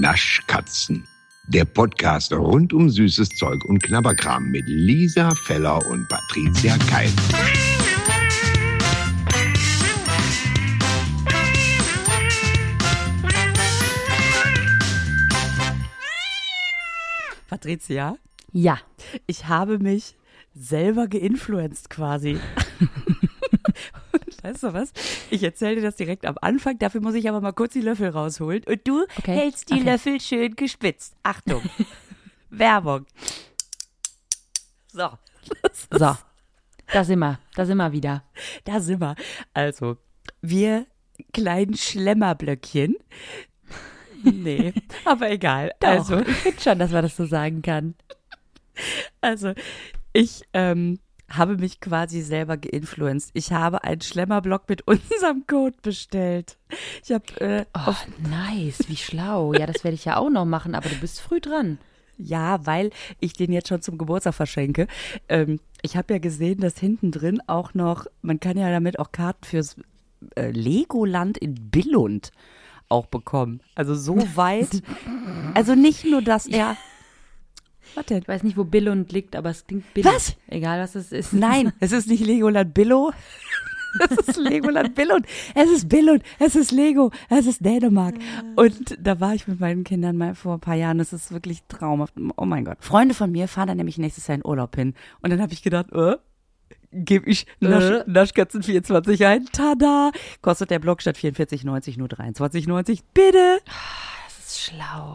Naschkatzen. Der Podcast rund um süßes Zeug und Knabberkram mit Lisa Feller und Patricia Keil. Patricia, Ja. ich habe mich selber geinfluenced quasi. Weißt du was? Ich erzähle dir das direkt am Anfang, dafür muss ich aber mal kurz die Löffel rausholen. Und du Okay. hältst die Okay. Löffel schön gespitzt. Achtung. Werbung. So. So. Da sind wir. Da sind wir wieder. Da sind wir. Also, wir kleinen Schlemmerblöckchen. Nee, aber egal. Doch, Also, ich finde schon, dass man das so sagen kann. Also, ich ähm, habe mich quasi selber geinfluenced. Ich habe einen Schlemmerblock mit unserem Code bestellt. Ich habe äh, Oh, nice. Wie schlau. Ja, das werde ich ja auch noch machen, aber du bist früh dran. ja, weil ich den jetzt schon zum Geburtstag verschenke. Ähm, ich habe ja gesehen, dass hinten drin auch noch, man kann ja damit auch Karten fürs äh, Legoland in Billund auch bekommen. Also so weit. also nicht nur, dass er. Was denn? Ich weiß nicht, wo Billund liegt, aber es klingt billig. Was? Egal, was es ist. Nein, es ist nicht Legoland Billo. Es ist Legoland Billund. Es ist Billund. Es ist Lego. Es ist Dänemark. Und da war ich mit meinen Kindern mal vor ein paar Jahren. Das ist wirklich traumhaft. Oh mein Gott. Freunde von mir fahren da nämlich nächstes Jahr in Urlaub hin. Und dann habe ich gedacht, äh, gebe ich Nasch, Äh. Naschkatzen 24 ein. Tada! Kostet der Block statt 44,90 nur 23,90. Bitte! Das ist schlau.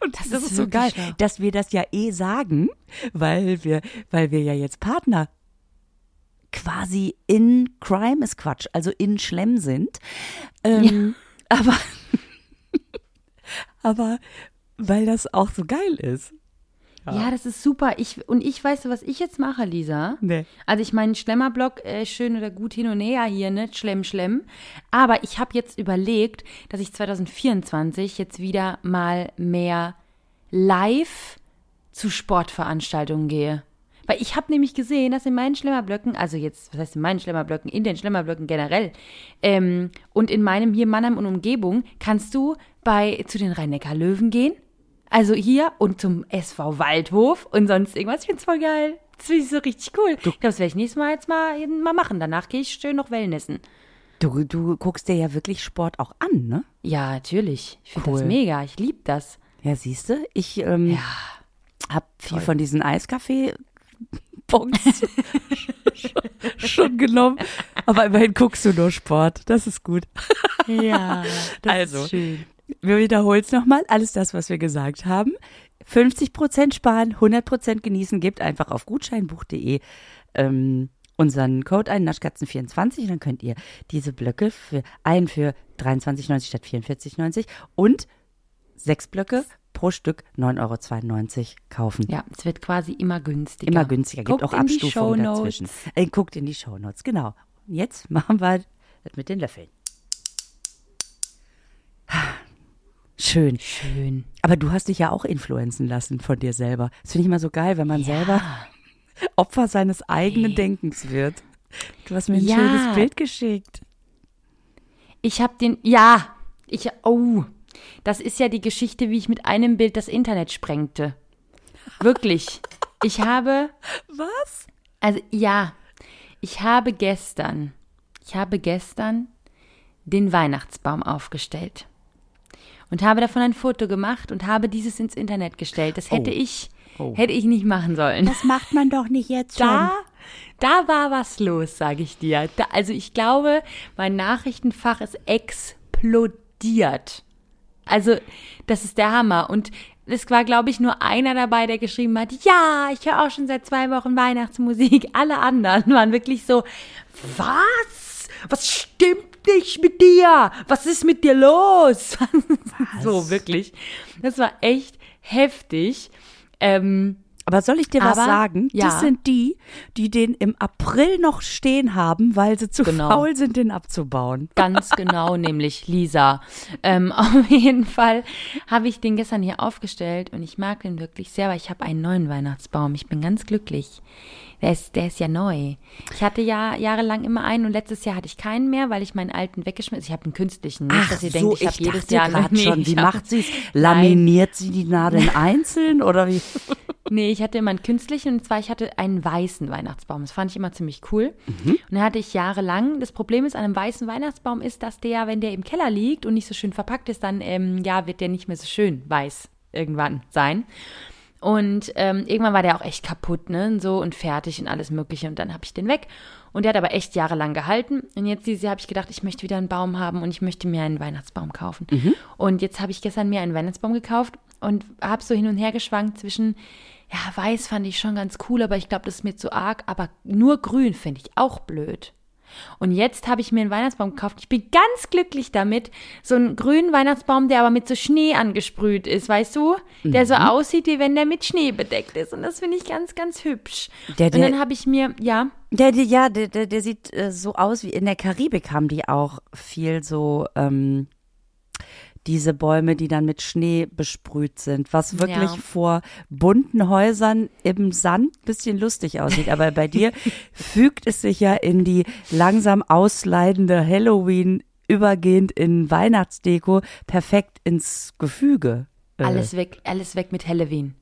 Und das, ist ist so geil, schlau. dass wir das ja eh sagen, weil wir, weil wir ja jetzt Partner quasi in Crime ist Quatsch, also in Schlemm sind. Ähm, Aber, aber weil das auch so geil ist. Ja. das ist super. Ich, und ich weiß, was ich jetzt mache, Lisa. Nee. Also ich meine, Schlemmerblock, äh, schön oder gut hin und her hier, ne? Schlemm, schlemm. Aber ich habe jetzt überlegt, dass ich 2024 jetzt wieder mal mehr live zu Sportveranstaltungen gehe. Weil ich habe nämlich gesehen, dass in meinen Schlemmerblöcken, also jetzt, was heißt in meinen Schlemmerblöcken, in den Schlemmerblöcken generell, ähm, und in meinem hier Mannheim und Umgebung, kannst du bei zu den Rhein-Neckar-Löwen gehen. Also hier und zum SV Waldhof und sonst irgendwas. Ich find's voll geil. Das finde ich so richtig cool. Ich glaube, das werde ich nächstes Mal jetzt mal, mal machen. Danach gehe ich schön noch Wellnessen. Du, du guckst dir ja wirklich Sport auch an, ne? Ja, natürlich. Ich finde Cool. das mega. Ich liebe das. Ja, siehst du, ich ähm, hab viel von diesen Eiskaffee-Bonks schon genommen. Aber immerhin guckst du nur Sport. Das ist gut. Ja, das Also. ist schön. Wir wiederholen es nochmal, alles das, was wir gesagt haben. 50% sparen, 100% genießen, gebt einfach auf gutscheinbuch.de ähm, unseren Code ein, Naschkatzen24, und dann könnt ihr diese Blöcke für ein für 23,90 statt 44,90 und sechs Blöcke pro Stück 9,92 Euro kaufen. Ja, es wird quasi immer günstiger. Immer günstiger, gibt auch Abstufungen dazwischen. Äh, guckt in die Shownotes, genau. Und jetzt machen wir das mit den Löffeln. Schön. Schön. Aber du hast dich ja auch influenzen lassen von dir selber. Das finde ich immer so geil, wenn man selber Opfer seines eigenen Denkens wird. Du hast mir ein Ja. schönes Bild geschickt. Ich habe den, ja, ich, oh, das ist ja die Geschichte, wie ich mit einem Bild das Internet sprengte. Wirklich. Ich habe, Was? also ja, ich habe gestern, ich habe gestern den Weihnachtsbaum aufgestellt und habe davon ein Foto gemacht und habe dieses ins Internet gestellt. Das hätte Oh. ich, Oh. hätte ich nicht machen sollen. Das macht man doch nicht jetzt da, da war was los, sage ich dir. Da, also ich glaube, mein Nachrichtenfach ist explodiert. Also das ist der Hammer. Und es war, glaube ich, nur einer dabei, der geschrieben hat, ja, ich höre auch schon seit zwei Wochen Weihnachtsmusik. Alle anderen waren wirklich so, was? Was stimmt nicht mit dir? Was ist mit dir los? so, wirklich. Das war echt heftig. Ähm, Aber soll ich dir was Aber, sagen? ja. Das sind die, die den im April noch stehen haben, weil sie zu Genau. faul sind, den abzubauen. Ganz genau, nämlich Lisa. Ähm, auf jeden Fall habe ich den gestern hier aufgestellt und ich mag den wirklich sehr, weil ich habe einen neuen Weihnachtsbaum. Ich bin ganz glücklich. Der ist, der ist ja neu. Ich hatte ja jahrelang immer einen und letztes Jahr hatte ich keinen mehr, weil ich meinen alten weggeschmissen Ich habe einen künstlichen. Nicht, dass ihr denkt, ich habe jedes Jahr grad Nee, schon. Wie ich macht sie es? Laminiert sie die Nadeln einzeln oder wie? Nee, ich hatte immer einen künstlichen und zwar ich hatte einen weißen Weihnachtsbaum. Das fand ich immer ziemlich cool. Mhm. Und den hatte ich jahrelang. Das Problem ist an einem weißen Weihnachtsbaum ist, dass der, wenn der im Keller liegt und nicht so schön verpackt ist, dann ähm, ja wird der nicht mehr so schön weiß irgendwann sein. Und ähm, irgendwann war der auch echt kaputt, ne? Und so und fertig und alles Mögliche. Und dann habe ich den weg. Und der hat aber echt jahrelang gehalten. Und jetzt dieses Jahr habe ich gedacht, ich möchte wieder einen Baum haben und ich möchte mir einen Weihnachtsbaum kaufen. Und jetzt habe ich gestern mir einen Weihnachtsbaum gekauft und habe so hin und her geschwankt zwischen, ja, weiß fand ich schon ganz cool, aber ich glaube, das ist mir zu arg. Aber nur grün finde ich auch blöd. Und jetzt habe ich mir einen Weihnachtsbaum gekauft. Ich bin ganz glücklich damit. So einen grünen Weihnachtsbaum, der aber mit so Schnee angesprüht ist, weißt du? Der so aussieht, wie wenn der mit Schnee bedeckt ist. Und das finde ich ganz, ganz hübsch. Der- und der- dann habe ich mir, ja, Der, der, ja, der, der, der sieht äh, so aus wie in der Karibik haben die auch viel so ähm, diese Bäume, die dann mit Schnee besprüht sind, was wirklich Ja. vor bunten Häusern im Sand bisschen lustig aussieht. Aber bei dir fügt es sich ja in die langsam ausleidende Halloween übergehend in Weihnachtsdeko perfekt ins Gefüge. Äh, alles weg, alles weg mit Halloween.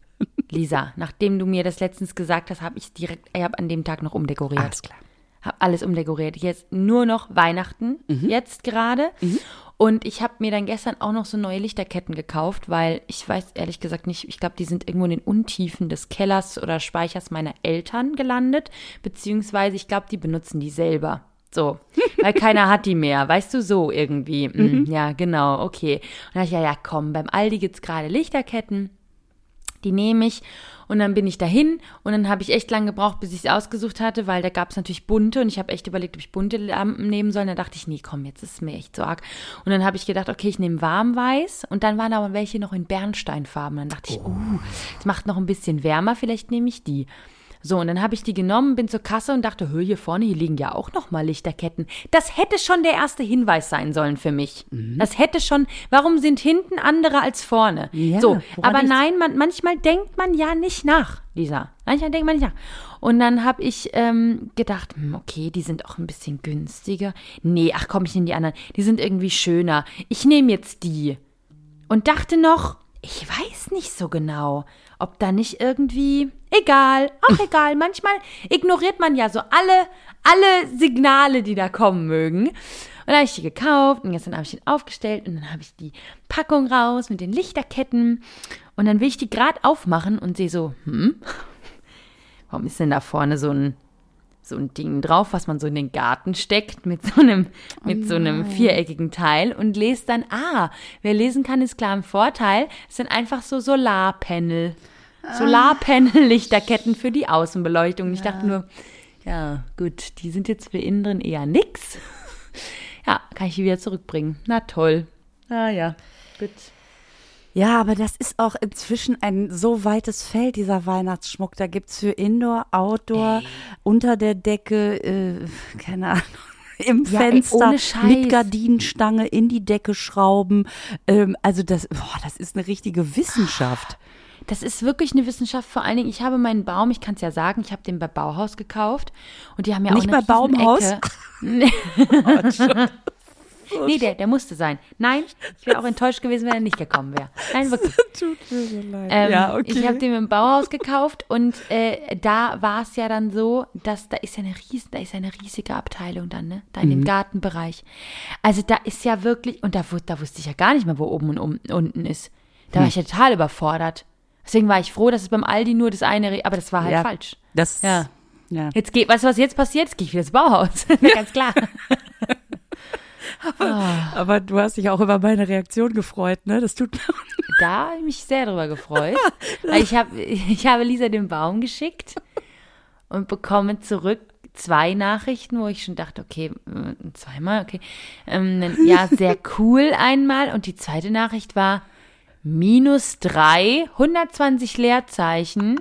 Lisa, nachdem du mir das letztens gesagt hast, habe ich direkt, ich habe an dem Tag noch umdekoriert. Alles klar. Habe alles umdekoriert. Jetzt nur noch Weihnachten, Mhm. jetzt gerade. Und ich habe mir dann gestern auch noch so neue Lichterketten gekauft, weil ich weiß ehrlich gesagt nicht, ich glaube, die sind irgendwo in den Untiefen des Kellers oder Speichers meiner Eltern gelandet, beziehungsweise ich glaube, die benutzen die selber. So, weil keiner hat die mehr, weißt du, so irgendwie. Mm, Ja, genau, okay. Und dann dachte ich, ja, ja, komm, beim Aldi gibt's gerade Lichterketten die nehme ich und dann bin ich dahin und dann habe ich echt lange gebraucht, bis ich es ausgesucht hatte, weil da gab es natürlich bunte und ich habe echt überlegt, ob ich bunte Lampen nehmen soll. Und dann dachte ich, nee, komm, jetzt ist es mir echt so arg. Und dann habe ich gedacht, okay, ich nehme warmweiß und dann waren aber welche noch in Bernsteinfarben. Dann dachte ich, oh, es macht noch ein bisschen wärmer, vielleicht nehme ich die. So, und dann habe ich die genommen, bin zur Kasse und dachte, hör, hier vorne, hier liegen ja auch noch mal Lichterketten. Das hätte schon der erste Hinweis sein sollen für mich. Das hätte schon, warum sind hinten andere als vorne? Ja, so, aber nein, man, manchmal denkt man ja nicht nach, Lisa. Manchmal denkt man nicht nach. Und dann habe ich ähm, gedacht, hm, okay, die sind auch ein bisschen günstiger. Nee, ach komm, ich nehme die anderen. Die sind irgendwie schöner. Ich nehme jetzt die. Und dachte noch, ich weiß nicht so genau, ob da nicht irgendwie. Egal, auch egal. Manchmal ignoriert man ja so alle, alle Signale, die da kommen mögen. Und dann habe ich die gekauft und gestern habe ich den aufgestellt und dann habe ich die Packung raus mit den Lichterketten. Und dann will ich die gerade aufmachen und sehe so, hm, warum ist denn da vorne so ein, so ein Ding drauf, was man so in den Garten steckt mit so einem, mit so einem viereckigen Teil und lese dann, ah, wer lesen kann, ist klar im Vorteil. Es sind einfach so Solarpanel. Solarpanel-Lichterketten für die Außenbeleuchtung. Und ich dachte nur, ja, gut, die sind jetzt für innen drin eher nix. Ja, kann ich die wieder zurückbringen. Na toll. Ah ja, gut. Ja, aber das ist auch inzwischen ein so weites Feld, dieser Weihnachtsschmuck. Da gibt's für Indoor, Outdoor, unter der Decke, äh, keine Ahnung, im Ja, ey, Fenster, ohne Scheiß. mit Gardinenstange in die Decke schrauben. Ähm, also das, boah, das ist eine richtige Wissenschaft. Das ist wirklich eine Wissenschaft. Vor allen Dingen, ich habe meinen Baum, ich kann es ja sagen, ich habe den bei Bauhaus gekauft. Und die haben ja Nicht auch eine bei Baumhaus? Riesenecke. Nee. nee, der, der musste sein. Nein, ich wäre auch enttäuscht gewesen, wenn er nicht gekommen wäre. Nein, wirklich. Tut mir so leid. Ähm, ja, okay. Ich habe den im Bauhaus gekauft und äh, da war es ja dann so, dass da ist ja eine riesen, da ist ja eine riesige Abteilung dann, ne? Da in Mhm. dem Gartenbereich. Also da ist ja wirklich, und da, da wusste ich ja gar nicht mehr, wo oben und um, unten ist. Da Hm. war ich ja total überfordert. Deswegen war ich froh, dass es beim Aldi nur das eine, aber das war halt Ja. falsch. das, Ja. ja. Jetzt geht, weißt du, was jetzt passiert? Jetzt gehe ich wieder ins Bauhaus. Ganz klar. Aber du hast dich auch über meine Reaktion gefreut, ne? Das tut mir Da habe ich mich sehr drüber gefreut. Ich, hab, ich habe Lisa den Baum geschickt und bekomme zurück zwei Nachrichten, wo ich schon dachte, okay, äh, zweimal, okay. Ähm, ja, sehr cool einmal. Und die zweite Nachricht war minus drei, 120 Leerzeichen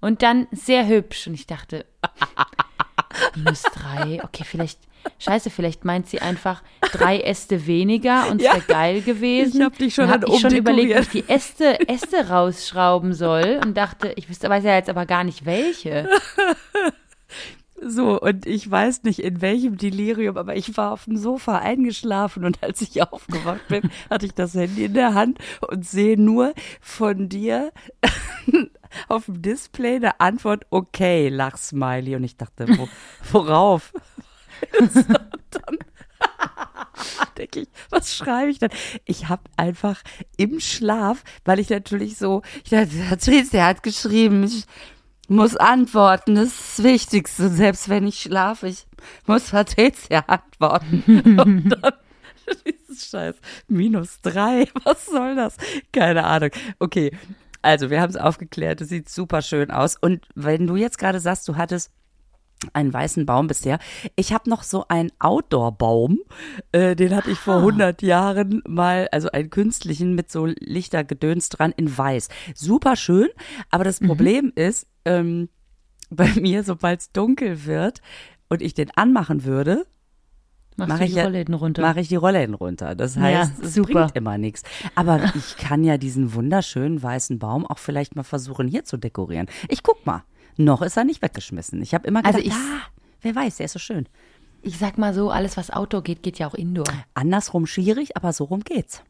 und dann sehr hübsch. Und ich dachte, minus drei, okay, vielleicht, scheiße, vielleicht meint sie einfach drei Äste weniger und es Ja. wäre geil gewesen. Ich hab dich schon Dann hab ich schon überlegt, umdekoriert. ich die Äste, Äste rausschrauben soll und dachte, ich wüsste, weiß ja jetzt aber gar nicht welche. So, und ich weiß nicht in welchem Delirium, aber ich war auf dem Sofa eingeschlafen und als ich aufgewacht bin, hatte ich das Handy in der Hand und sehe nur von dir auf dem Display eine Antwort, okay, Lachsmiley. Und ich dachte, wo, worauf? und dann denke ich, was schreibe ich denn? Ich habe einfach im Schlaf, weil ich natürlich so, ich dachte, der hat geschrieben, ich muss antworten, das ist das Wichtigste. Selbst wenn ich schlafe, ich muss Patricia antworten. Und dann dieses Scheiß. Minus drei, was soll das? Keine Ahnung. Okay, also wir haben es aufgeklärt, es sieht super schön aus. Und wenn du jetzt gerade sagst, du hattest einen weißen Baum bisher. Ich habe noch so einen Outdoor-Baum, äh, den hatte ich vor 100 Jahren mal, also einen künstlichen mit so Lichtergedöns dran in weiß. Super schön, aber das Problem ist, ähm, bei mir, sobald es dunkel wird und ich den anmachen würde, Machst Mach du ich die Rollläden runter. mache ich die Rollläden runter. Das heißt, Ja, es bringt immer nichts. Aber ich kann ja diesen wunderschönen weißen Baum auch vielleicht mal versuchen, hier zu dekorieren. Ich guck mal. Noch ist er nicht weggeschmissen. Ich habe immer Also gedacht, ich- ah, wer weiß, der ist so schön. Ich sag mal so, alles was Outdoor geht, geht ja auch Indoor. Andersrum schwierig, aber so rum geht's.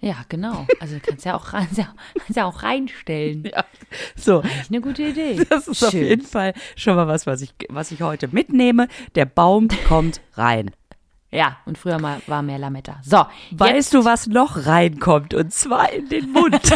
Ja, genau. Also du kannst ja auch, kannst ja, kannst ja auch reinstellen. Ja. So, eine gute Idee. das ist auf jeden Fall schon mal was, was ich, was ich heute mitnehme. Der Baum kommt rein. Ja, und früher mal war mehr Lametta. So, Weißt du, was noch reinkommt? Und zwar in den Mund.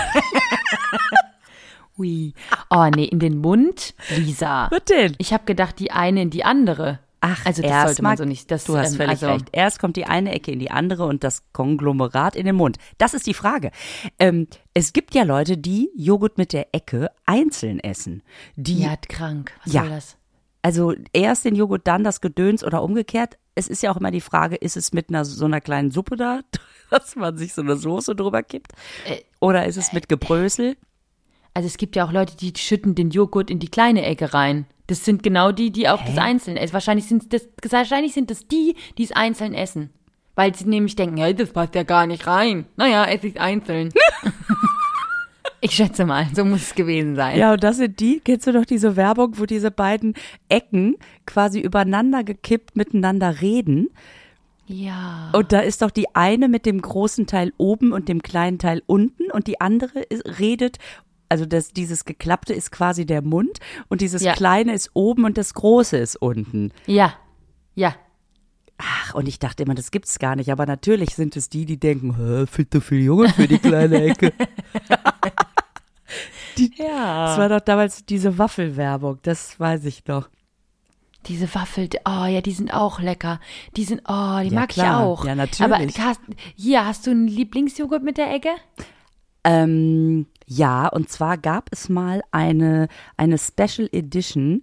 Ui. Oh nee, in den Mund, Lisa. Was denn? Ich habe gedacht, die eine in die andere. Ach, also das sollte man so nicht. Das, du hast ähm, völlig also, recht. Erst kommt die eine Ecke in die andere und das Konglomerat in den Mund. Das ist die Frage. Ähm, es gibt ja Leute, die Joghurt mit der Ecke einzeln essen. Die, Ja, krank. Was Ja. soll das? also erst den Joghurt, dann das Gedöns oder umgekehrt. Es ist ja auch immer die Frage, ist es mit einer so einer kleinen Suppe da, dass man sich so eine Soße drüber kippt? Äh, Oder ist es mit Gebrösel? Also es gibt ja auch Leute, die schütten den Joghurt in die kleine Ecke rein. Das sind genau die, die auch das einzeln essen. Wahrscheinlich sind das, wahrscheinlich sind das die, die es einzeln essen. Weil sie nämlich denken, ja, das passt ja gar nicht rein. Naja, esse ich einzeln. ich schätze mal, so muss es gewesen sein. Ja, und das sind die, kennst du doch diese Werbung, wo diese beiden Ecken quasi übereinander gekippt miteinander reden? Ja. Und da ist doch die eine mit dem großen Teil oben und dem kleinen Teil unten und die andere redet, also das, dieses geklappte ist quasi der Mund und dieses Ja. kleine ist oben und das große ist unten. Ja. Ja. Ach, und ich dachte immer, das gibt's gar nicht, aber natürlich sind es die, die denken, viel zu viel Junge für die kleine Ecke. Ja. Das war doch damals diese Waffelwerbung, das weiß ich noch. Diese Waffel, oh ja, die sind auch lecker. Die sind, oh, die Ja, mag klar. ich auch. Ja, natürlich. Aber hast, hier, hast du einen Lieblingsjoghurt mit der Ecke? Ähm, ja, und zwar gab es mal eine, eine Special Edition,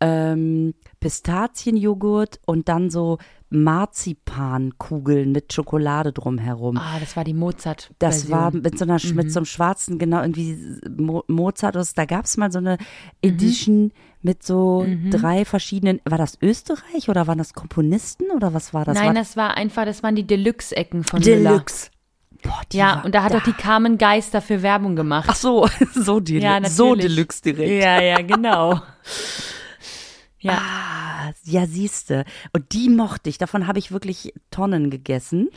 ähm, Pistazienjoghurt und dann so Marzipankugeln mit Schokolade drumherum. Ah, das war die Mozart. Das war Version. mit so einer mit so einem schwarzen, genau, irgendwie Mo Mozart. Da gab es mal so eine Edition mit so drei verschiedenen. War das Österreich oder waren das Komponisten oder was war das? Nein, war das war einfach, das waren die Deluxe-Ecken von. Deluxe. Boah, Ja, und da hat doch die Carmen Geist dafür Werbung gemacht. Ach so, so Deluxe, ja, so Deluxe direkt. Ja, ja, genau. ja. Ah, ja, siehste. Und die mochte ich. Davon habe ich wirklich Tonnen gegessen.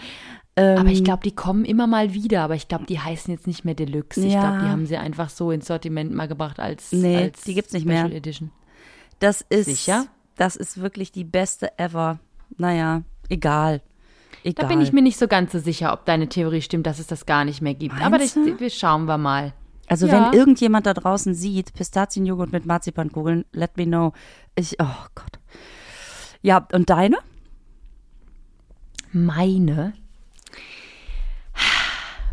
Ähm, Aber ich glaube, die kommen immer mal wieder, aber ich glaube, die heißen jetzt nicht mehr Deluxe. Ich Ja. glaube, die haben sie einfach so ins Sortiment mal gebracht als, Nee, als die gibt's nicht Special mehr. Edition. das ist Sicher? Das ist wirklich die beste ever. Naja, egal. Da Egal. bin ich mir nicht so ganz so sicher, ob deine Theorie stimmt, dass es das gar nicht mehr gibt. Aber das, Meinst wir schauen wir mal. Also Ja. wenn irgendjemand da draußen sieht, Pistazienjoghurt mit Marzipankugeln, let me know. Ich, oh Gott. Ja, und deine? Meine,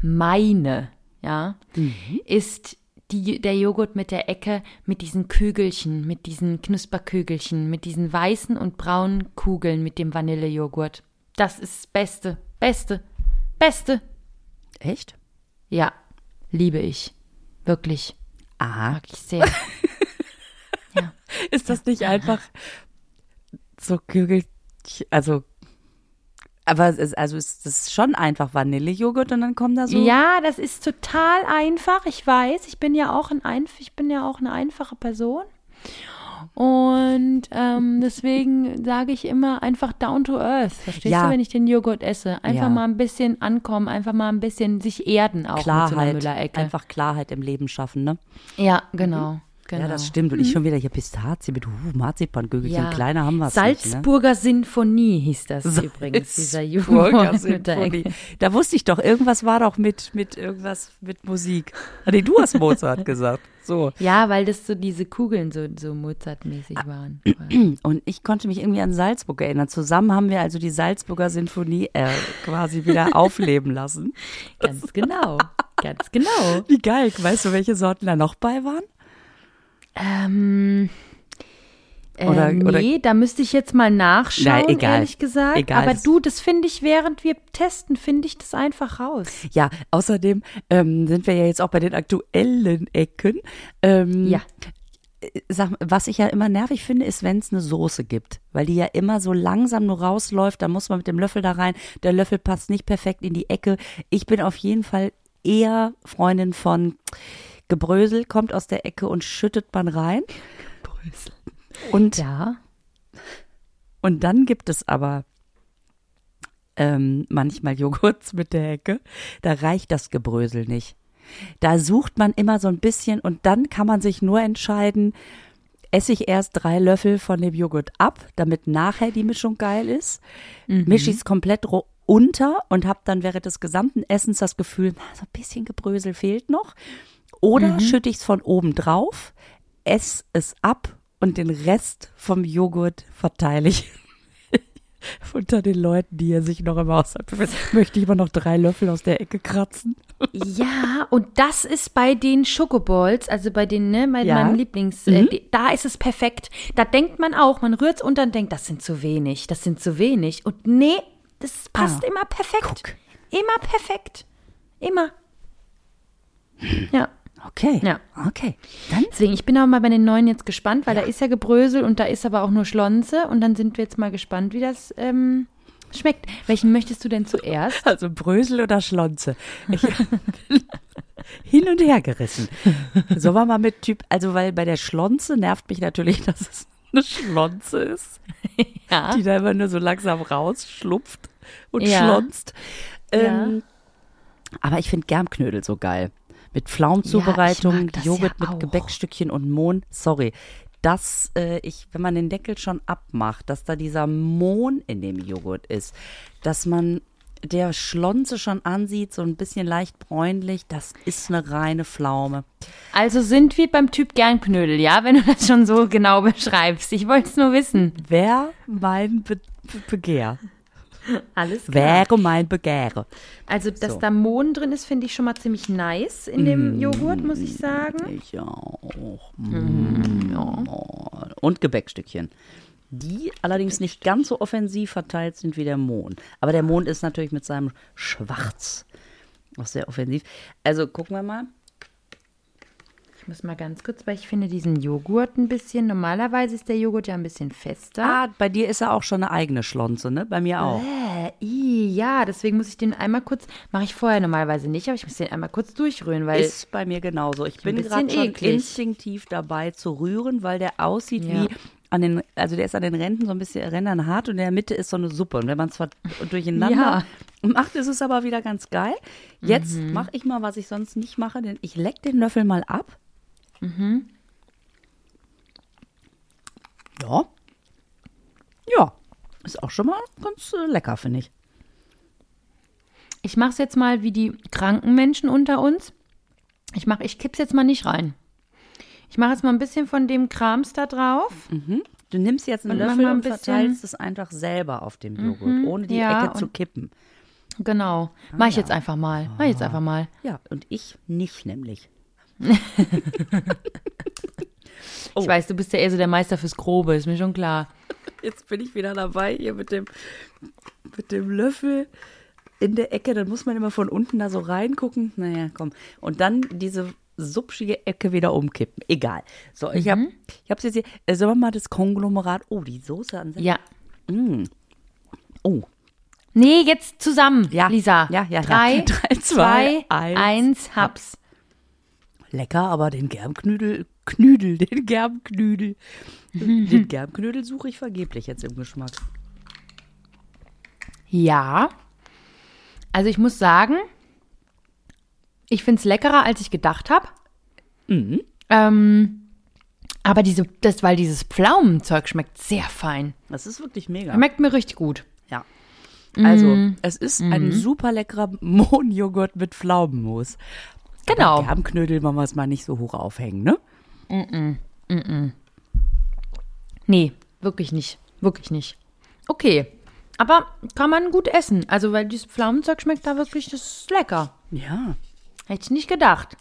meine, ja, ist die, der Joghurt mit der Ecke, mit diesen Kügelchen, mit diesen Knusperkügelchen, mit diesen weißen und braunen Kugeln mit dem Vanillejoghurt. Das ist das Beste, Beste, Beste. Echt? Ja, liebe ich. Wirklich. Aha. Mag ich sehr. Ist das nicht einfach so Kügel, also, aber es ist, also ist das schon einfach Vanillejoghurt und dann kommen da so. Ja, das ist total einfach. Ich weiß, ich bin ja auch ein Einf ich bin ja auch eine einfache Person. Und ähm, deswegen sage ich immer einfach down to earth. Verstehst Ja. du, wenn ich den Joghurt esse? Einfach Ja. mal ein bisschen ankommen, einfach mal ein bisschen sich erden auch mit so einer Klarheit. Müllerecke. Einfach Klarheit im Leben schaffen, ne? Ja, genau. Genau. Ja, das stimmt. Und ich schon wieder hier Pistazie mit uh, Marzipangügelchen. Ja. Kleiner haben wir es nicht, ne? Salzburger Sinfonie hieß das übrigens, dieser Salzburger. Sinfonie. Da wusste ich doch, irgendwas war doch mit, mit irgendwas mit Musik. Ah, Nee, du hast Mozart gesagt. So. Ja, weil das so diese Kugeln so, so Mozart-mäßig Ah. waren. Und ich konnte mich irgendwie an Salzburg erinnern. Zusammen haben wir also die Salzburger Sinfonie äh, quasi wieder aufleben lassen. Ganz genau. Ganz genau. Wie geil. Weißt du, welche Sorten da noch bei waren? Ähm, äh, Oder- nee, oder- da müsste ich jetzt mal nachschauen, Na, egal. ehrlich gesagt. Egal, Aber du, das finde ich, während wir testen, finde ich das einfach raus. Ja, außerdem ähm, sind wir ja jetzt auch bei den aktuellen Ecken. Ähm, Ja. Sag, was ich ja immer nervig finde, ist, wenn es eine Soße gibt, weil die ja immer so langsam nur rausläuft, da muss man mit dem Löffel da rein, der Löffel passt nicht perfekt in die Ecke. Ich bin auf jeden Fall eher Freundin von Gebrösel, kommt aus der Ecke und schüttet man rein. Und Ja. und dann gibt es aber ähm, manchmal Joghurts mit der Ecke. Da reicht das Gebrösel nicht. Da sucht man immer so ein bisschen und dann kann man sich nur entscheiden, esse ich erst drei Löffel von dem Joghurt ab, damit nachher die Mischung geil ist. Mische ich es komplett unter und habe dann während des gesamten Essens das Gefühl, na, so ein bisschen Gebrösel fehlt noch. Oder schütte ich es von oben drauf, esse es ab und den Rest vom Joghurt verteile ich unter den Leuten, die hier sich noch im Haushalt befinden. Möchte ich immer noch drei Löffel aus der Ecke kratzen. Ja, und das ist bei den Schokoballs, also bei den, ne, bei Ja. meinem Lieblings, äh, die, da ist es perfekt. Da denkt man auch, man rührt es unter und denkt, das sind zu wenig, das sind zu wenig. Und nee, das passt Ah, immer perfekt. guck. Immer perfekt. Immer. Ja. Okay. Ja. Okay. Dann Deswegen, ich bin auch mal bei den neuen jetzt gespannt, weil da ist ja Gebrösel und da ist aber auch nur Schlonze und dann sind wir jetzt mal gespannt, wie das ähm, schmeckt. Welchen möchtest du denn zuerst? also Brösel oder Schlonze. Ich bin hin und her gerissen. So war mal mit Typ, also weil bei der Schlonze nervt mich natürlich, dass es eine Schlonze ist, Ja. die da immer nur so langsam rausschlupft und Ja. schlonzt. Ja. Ähm, aber ich finde Germknödel so geil. Mit Pflaumenzubereitung, Ja, Joghurt ja mit. Gebäckstückchen und Mohn. Sorry. Dass äh, ich, wenn man den Deckel schon abmacht, dass da dieser Mohn in dem Joghurt ist, dass man der Schlonze schon ansieht, so ein bisschen leicht bräunlich, das ist eine reine Pflaume. Also sind wir beim Typ Gernknödel, ja, wenn du das schon so genau beschreibst. Ich wollte es nur wissen. Wer mein Be Begehr? Alles Wäre mein Begehre. Also, dass So. da Mohn drin ist, finde ich schon mal ziemlich nice in dem Joghurt, muss ich sagen. Ich auch. Mm, Und Gebäckstückchen. Die allerdings nicht ganz so offensiv verteilt sind wie der Mond. Aber der Mond ist natürlich mit seinem Schwarz auch sehr offensiv. Also gucken wir mal. Ich muss mal ganz kurz, weil ich finde diesen Joghurt ein bisschen, normalerweise ist der Joghurt ja ein bisschen fester. Ah, bei dir ist er auch schon eine eigene Schlonze, ne? Bei mir auch. Äh, i, ja, deswegen muss ich den einmal kurz, mache ich vorher normalerweise nicht, aber ich muss den einmal kurz durchrühren, weil Ist bei mir genauso. Ich bin gerade schon eklig. instinktiv dabei zu rühren, weil der aussieht Ja. wie an den, also der ist an den Rändern so ein bisschen Rändern hart und in der Mitte ist so eine Suppe. Und wenn man es zwar durcheinander macht, ist es aber wieder ganz geil. Jetzt Mhm. mache ich mal, was ich sonst nicht mache, denn ich leck den Löffel mal ab. Mhm. Ja. Ja. Ist auch schon mal ganz äh, lecker, finde ich. ich mache es jetzt mal wie die kranken Menschen unter uns. Ich mache, ich kipp's jetzt mal nicht rein. Ich mache jetzt mal ein bisschen von dem Krams da drauf. Du nimmst jetzt einen Und Löffel ein und bisschen- verteilst es einfach selber auf dem Joghurt, ohne die ja, Ecke zu kippen. Genau. Mach ich jetzt einfach mal. Mach ich jetzt einfach mal. Ja, und ich nicht nämlich. Ich weiß, du bist ja eher so der Meister fürs Grobe, ist mir schon klar. Jetzt bin ich wieder dabei hier mit dem, mit dem Löffel in der Ecke. Dann muss man immer von unten da so reingucken. Naja, komm. Und dann diese subschige Ecke wieder umkippen. Egal. So, ich habe ich hab's jetzt hier. Äh, Sollen wir mal das Konglomerat. Oh, die Soße an sich. Ja. Oh, Nee, jetzt zusammen, Ja. Lisa. Ja, ja, ja. Drei, Drei, zwei, zwei, eins, eins, hab's. Lecker, aber den Germknödel Knüdel, den Germknüdel. Den Germknödel suche ich vergeblich jetzt im Geschmack. Ja. Also ich muss sagen, ich finde es leckerer, als ich gedacht habe. Ähm, aber diese, das, weil dieses Pflaumenzeug schmeckt sehr fein. Das ist wirklich mega. Schmeckt mir richtig gut. Ja. Also, es ist ein super leckerer Mohnjoghurt mit Pflaumenmus. Genau. Aber Germknödel wollen wir es mal nicht so hoch aufhängen, ne? Nee, wirklich nicht. Wirklich nicht. Okay. Aber kann man gut essen. Also, weil dieses Pflaumenzeug schmeckt da wirklich, das ist lecker. Ja. Hätte ich nicht gedacht.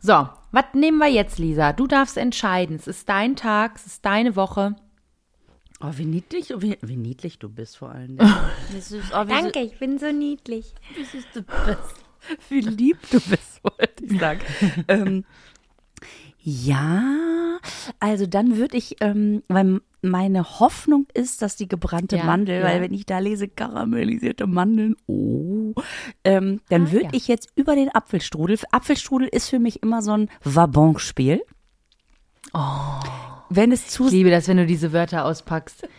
So, was nehmen wir jetzt, Lisa? Du darfst entscheiden. Es ist dein Tag, es ist deine Woche. Oh, wie niedlich, wie, wie niedlich du bist vor allen Dingen. Das ist, oh, wie, ich bin so niedlich. so- du bist. Wie lieb du bist, wollte ich sagen. ähm, ja, also dann würde ich, ähm, weil meine Hoffnung ist, dass die gebrannte Ja, Mandel, ja. weil wenn ich da lese karamellisierte Mandeln, oh, ähm, dann Ah, würde ja. ich jetzt über den Apfelstrudel, Apfelstrudel ist für mich immer so ein Wabonspiel. Oh. Wenn es zu Ich liebe das, wenn du diese Wörter auspackst.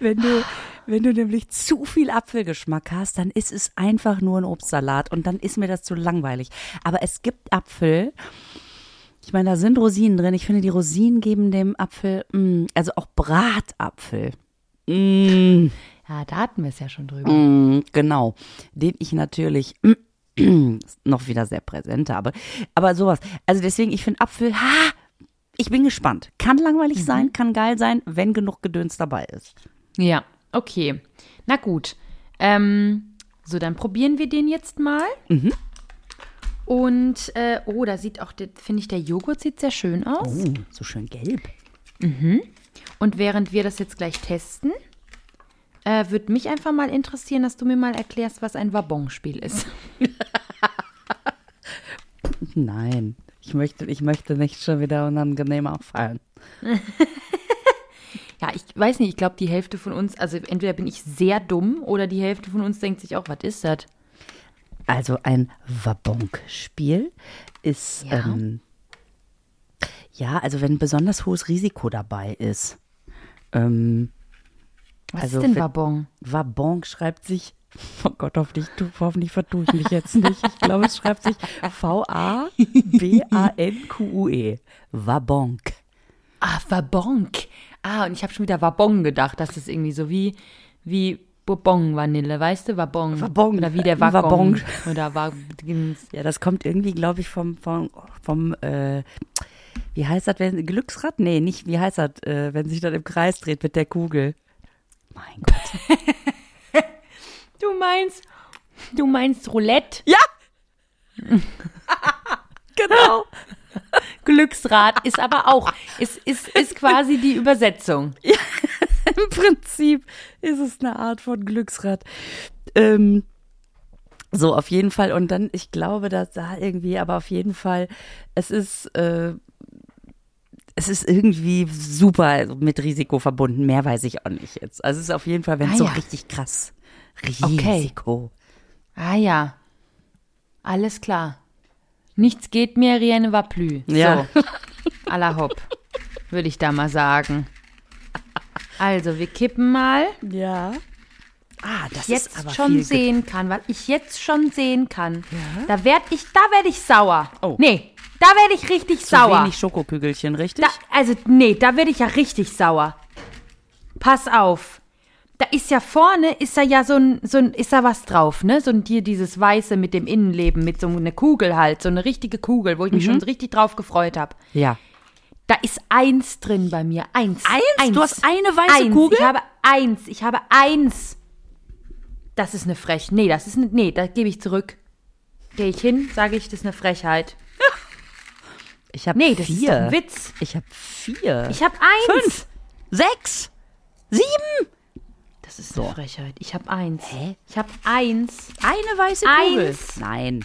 Wenn du, wenn du nämlich zu viel Apfelgeschmack hast, dann ist es einfach nur ein Obstsalat und dann ist mir das zu langweilig. Aber es gibt Apfel. Ich meine, da sind Rosinen drin. Ich finde, die Rosinen geben dem Apfel, mm, also auch Bratapfel. Mm, Ja, da hatten wir es ja schon drüber. mm, genau. Den ich natürlich noch wieder sehr präsent habe. Aber sowas. Also deswegen, ich finde Apfel, ha, ich bin gespannt. Kann langweilig sein, kann geil sein, wenn genug Gedöns dabei ist. Ja, okay. Na gut. Ähm, so, dann probieren wir den jetzt mal. Und, äh, oh, da sieht auch, finde ich, der Joghurt sieht sehr schön aus. Oh, so schön gelb. Und während wir das jetzt gleich testen, äh, würde mich einfach mal interessieren, dass du mir mal erklärst, was ein Wabonspiel ist. Nein, ich möchte, ich möchte nicht schon wieder unangenehm auffallen. Ja, ich weiß nicht, ich glaube, die Hälfte von uns, also entweder bin ich sehr dumm oder die Hälfte von uns denkt sich auch, was ist das? Also ein Wabonk-Spiel ist, Ja. ähm, ja, also wenn besonders hohes Risiko dabei ist. Ähm, Was Also ist denn wenn- Wabon? Wabonk schreibt sich, oh Gott, hoffentlich, tu- hoffentlich vertue ich mich jetzt nicht. Ich glaube, es schreibt sich V-A-B-A-N-Q-U-E. Wabonk. Ah, Wabonk. Ah, und ich habe schon wieder Wabon gedacht. Das ist irgendwie so wie, wie Bourbon-Vanille, weißt du? Wabon. Wabon. Oder wie der Wabon. Waggon. Oder Wagons. Ja, das kommt irgendwie, glaube ich, vom, vom, vom äh, wie heißt das, wenn, Glücksrad? Nee, nicht, wie heißt das, äh, wenn sich dann im Kreis dreht mit der Kugel. Mein Gott. Du meinst, du meinst Roulette? Ja! genau. Glücksrad ist aber auch, ist, ist, ist quasi die Übersetzung. Im Prinzip ist es eine Art von Glücksrad. Ähm, so, auf jeden Fall. Und dann, ich glaube, dass da irgendwie, aber auf jeden Fall, es ist, äh, es ist irgendwie super mit Risiko verbunden. Mehr weiß ich auch nicht jetzt. Also es ist auf jeden Fall, wenn es Ah, so ja. richtig krass Okay. Risiko. Ah ja. Alles klar. Nichts geht mehr, rien ne va plus. Ja. So. À la hopp. Würde ich da mal sagen. Also, wir kippen mal. Ja. Ah, das jetzt ist aber schon sehen kann, weil ich jetzt schon sehen kann. Da werd ich, da werde ich sauer. Oh. Nee, da werde ich richtig zu sauer. wenig Schokokügelchen, richtig? Da, also, nee, da werde ich ja richtig sauer. Pass auf. Da ist ja vorne, ist da ja so ein, so ein, ist da was drauf, ne? So ein dir dieses Weiße mit dem Innenleben, mit so einer Kugel halt, so eine richtige Kugel, wo ich mich Mhm. schon richtig drauf gefreut habe. ja. Da ist eins drin bei mir. Eins. Eins? Du hast eine weiße eins. Kugel? Ich habe eins. Ich habe eins. Das ist eine Frech. Nee, das ist eine, nee, da gebe ich zurück. Gehe ich hin, sage ich, das ist eine Frechheit. Ich habe Nee, das ist vier. ein Witz. Ich habe vier. Ich habe eins. Fünf. Sechs. Sieben. Das ist eine Frechheit. Ich habe eins. Hä? Ich habe eins. Eine weiße Kugel. Eins. Nein.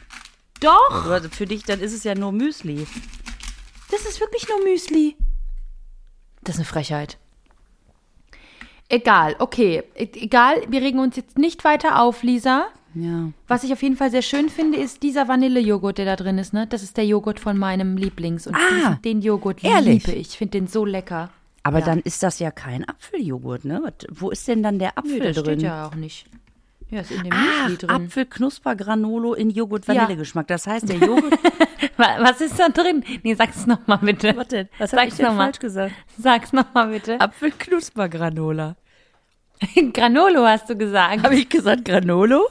Doch. Also für dich, dann ist es ja nur Müsli. Das ist wirklich nur Müsli. Das ist eine Frechheit. Egal, okay. E egal, wir regen uns jetzt nicht weiter auf, Lisa. Ja. Was ich auf jeden Fall sehr schön finde, ist dieser Vanillejoghurt, der da drin ist. Ne? Das ist der Joghurt von meinem Lieblings. Und Ah, diesen, den Joghurt ehrlich? liebe ich. Ich finde den so lecker. Aber Ja. dann ist das ja kein Apfeljoghurt, ne? Wo ist denn dann der Apfel Nee, das drin? steht ja auch nicht. Ja, ist in dem Ach, Müsli drin. Apfelknusper-Granolo in. Joghurt-Vanillegeschmack. Das heißt, der Joghurt. Wa- Was ist da drin? Nee, sag's nochmal bitte. Was denn? Was hab Sag's ich denn nochmal. falsch gesagt? Sag's nochmal bitte. Apfelknusper-Granola. Granolo hast du gesagt. Habe ich gesagt Granolo?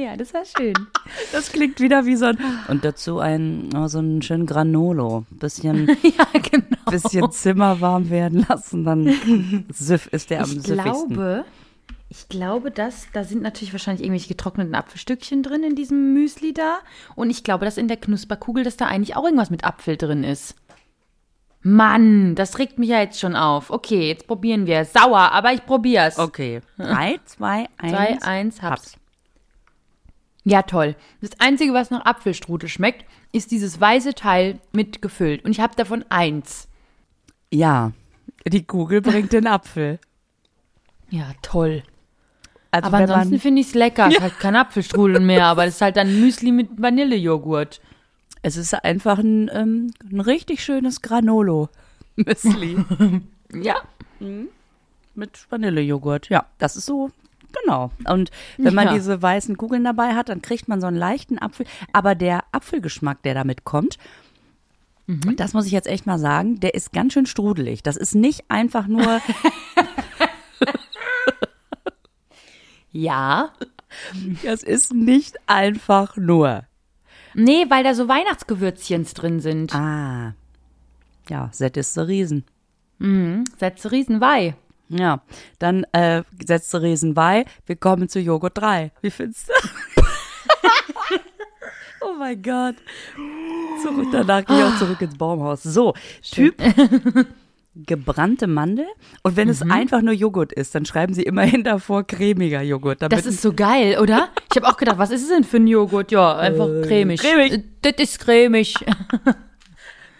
Ja, das war schön. Das klingt wieder wie so ein. Und dazu ein, oh, so einen schönen Granolo. Bisschen, ja, genau. bisschen Zimmer warm werden lassen, dann Siff ist der am Ich süffigsten. glaube, ich glaube, dass da sind natürlich wahrscheinlich irgendwelche getrockneten Apfelstückchen drin in diesem Müsli da. Und ich glaube, dass in der Knusperkugel, dass da eigentlich auch irgendwas mit Apfel drin ist. Mann, das regt mich ja jetzt schon auf. Okay, jetzt probieren wir. Sauer, aber ich probier's. Okay. Drei, zwei, eins. Drei, eins, hab's. Ja, toll. Das Einzige, was nach Apfelstrudel schmeckt, ist dieses weiße Teil mit gefüllt. Und ich habe davon eins. Ja. Die Kugel bringt den Apfel. Ja, toll. Also Aber ansonsten finde ich es lecker. Es ist halt kein Apfelstrudel mehr, aber das ist halt dann Müsli mit Vanillejoghurt. es ist einfach ein, ähm, ein richtig schönes Granolo-Müsli. Ja. mit Vanillejoghurt. Ja, das ist so, genau. Und wenn man Ja. diese weißen Kugeln dabei hat, dann kriegt man so einen leichten Apfel. Aber der Apfelgeschmack, der damit kommt, das muss ich jetzt echt mal sagen, der ist ganz schön strudelig. Das ist nicht einfach nur, Ja. das ist nicht einfach nur. Nee, weil da so Weihnachtsgewürzchens drin sind. Ah. Ja, Set ist der Riesen. Setze Riesenweih. Ja, dann äh, setzt der Riesen bei. Wir kommen zu Joghurt 3. Wie findest du? oh mein Gott. Zurück, danach gehe ich auch zurück ins Baumhaus. So, Typ gebrannte Mandel. Und wenn es einfach nur Joghurt ist, dann schreiben sie immerhin davor cremiger Joghurt. Das ist so geil, oder? Ich habe auch gedacht, was ist es denn für ein Joghurt? Ja, einfach cremig. cremig. Äh, Das ist cremig.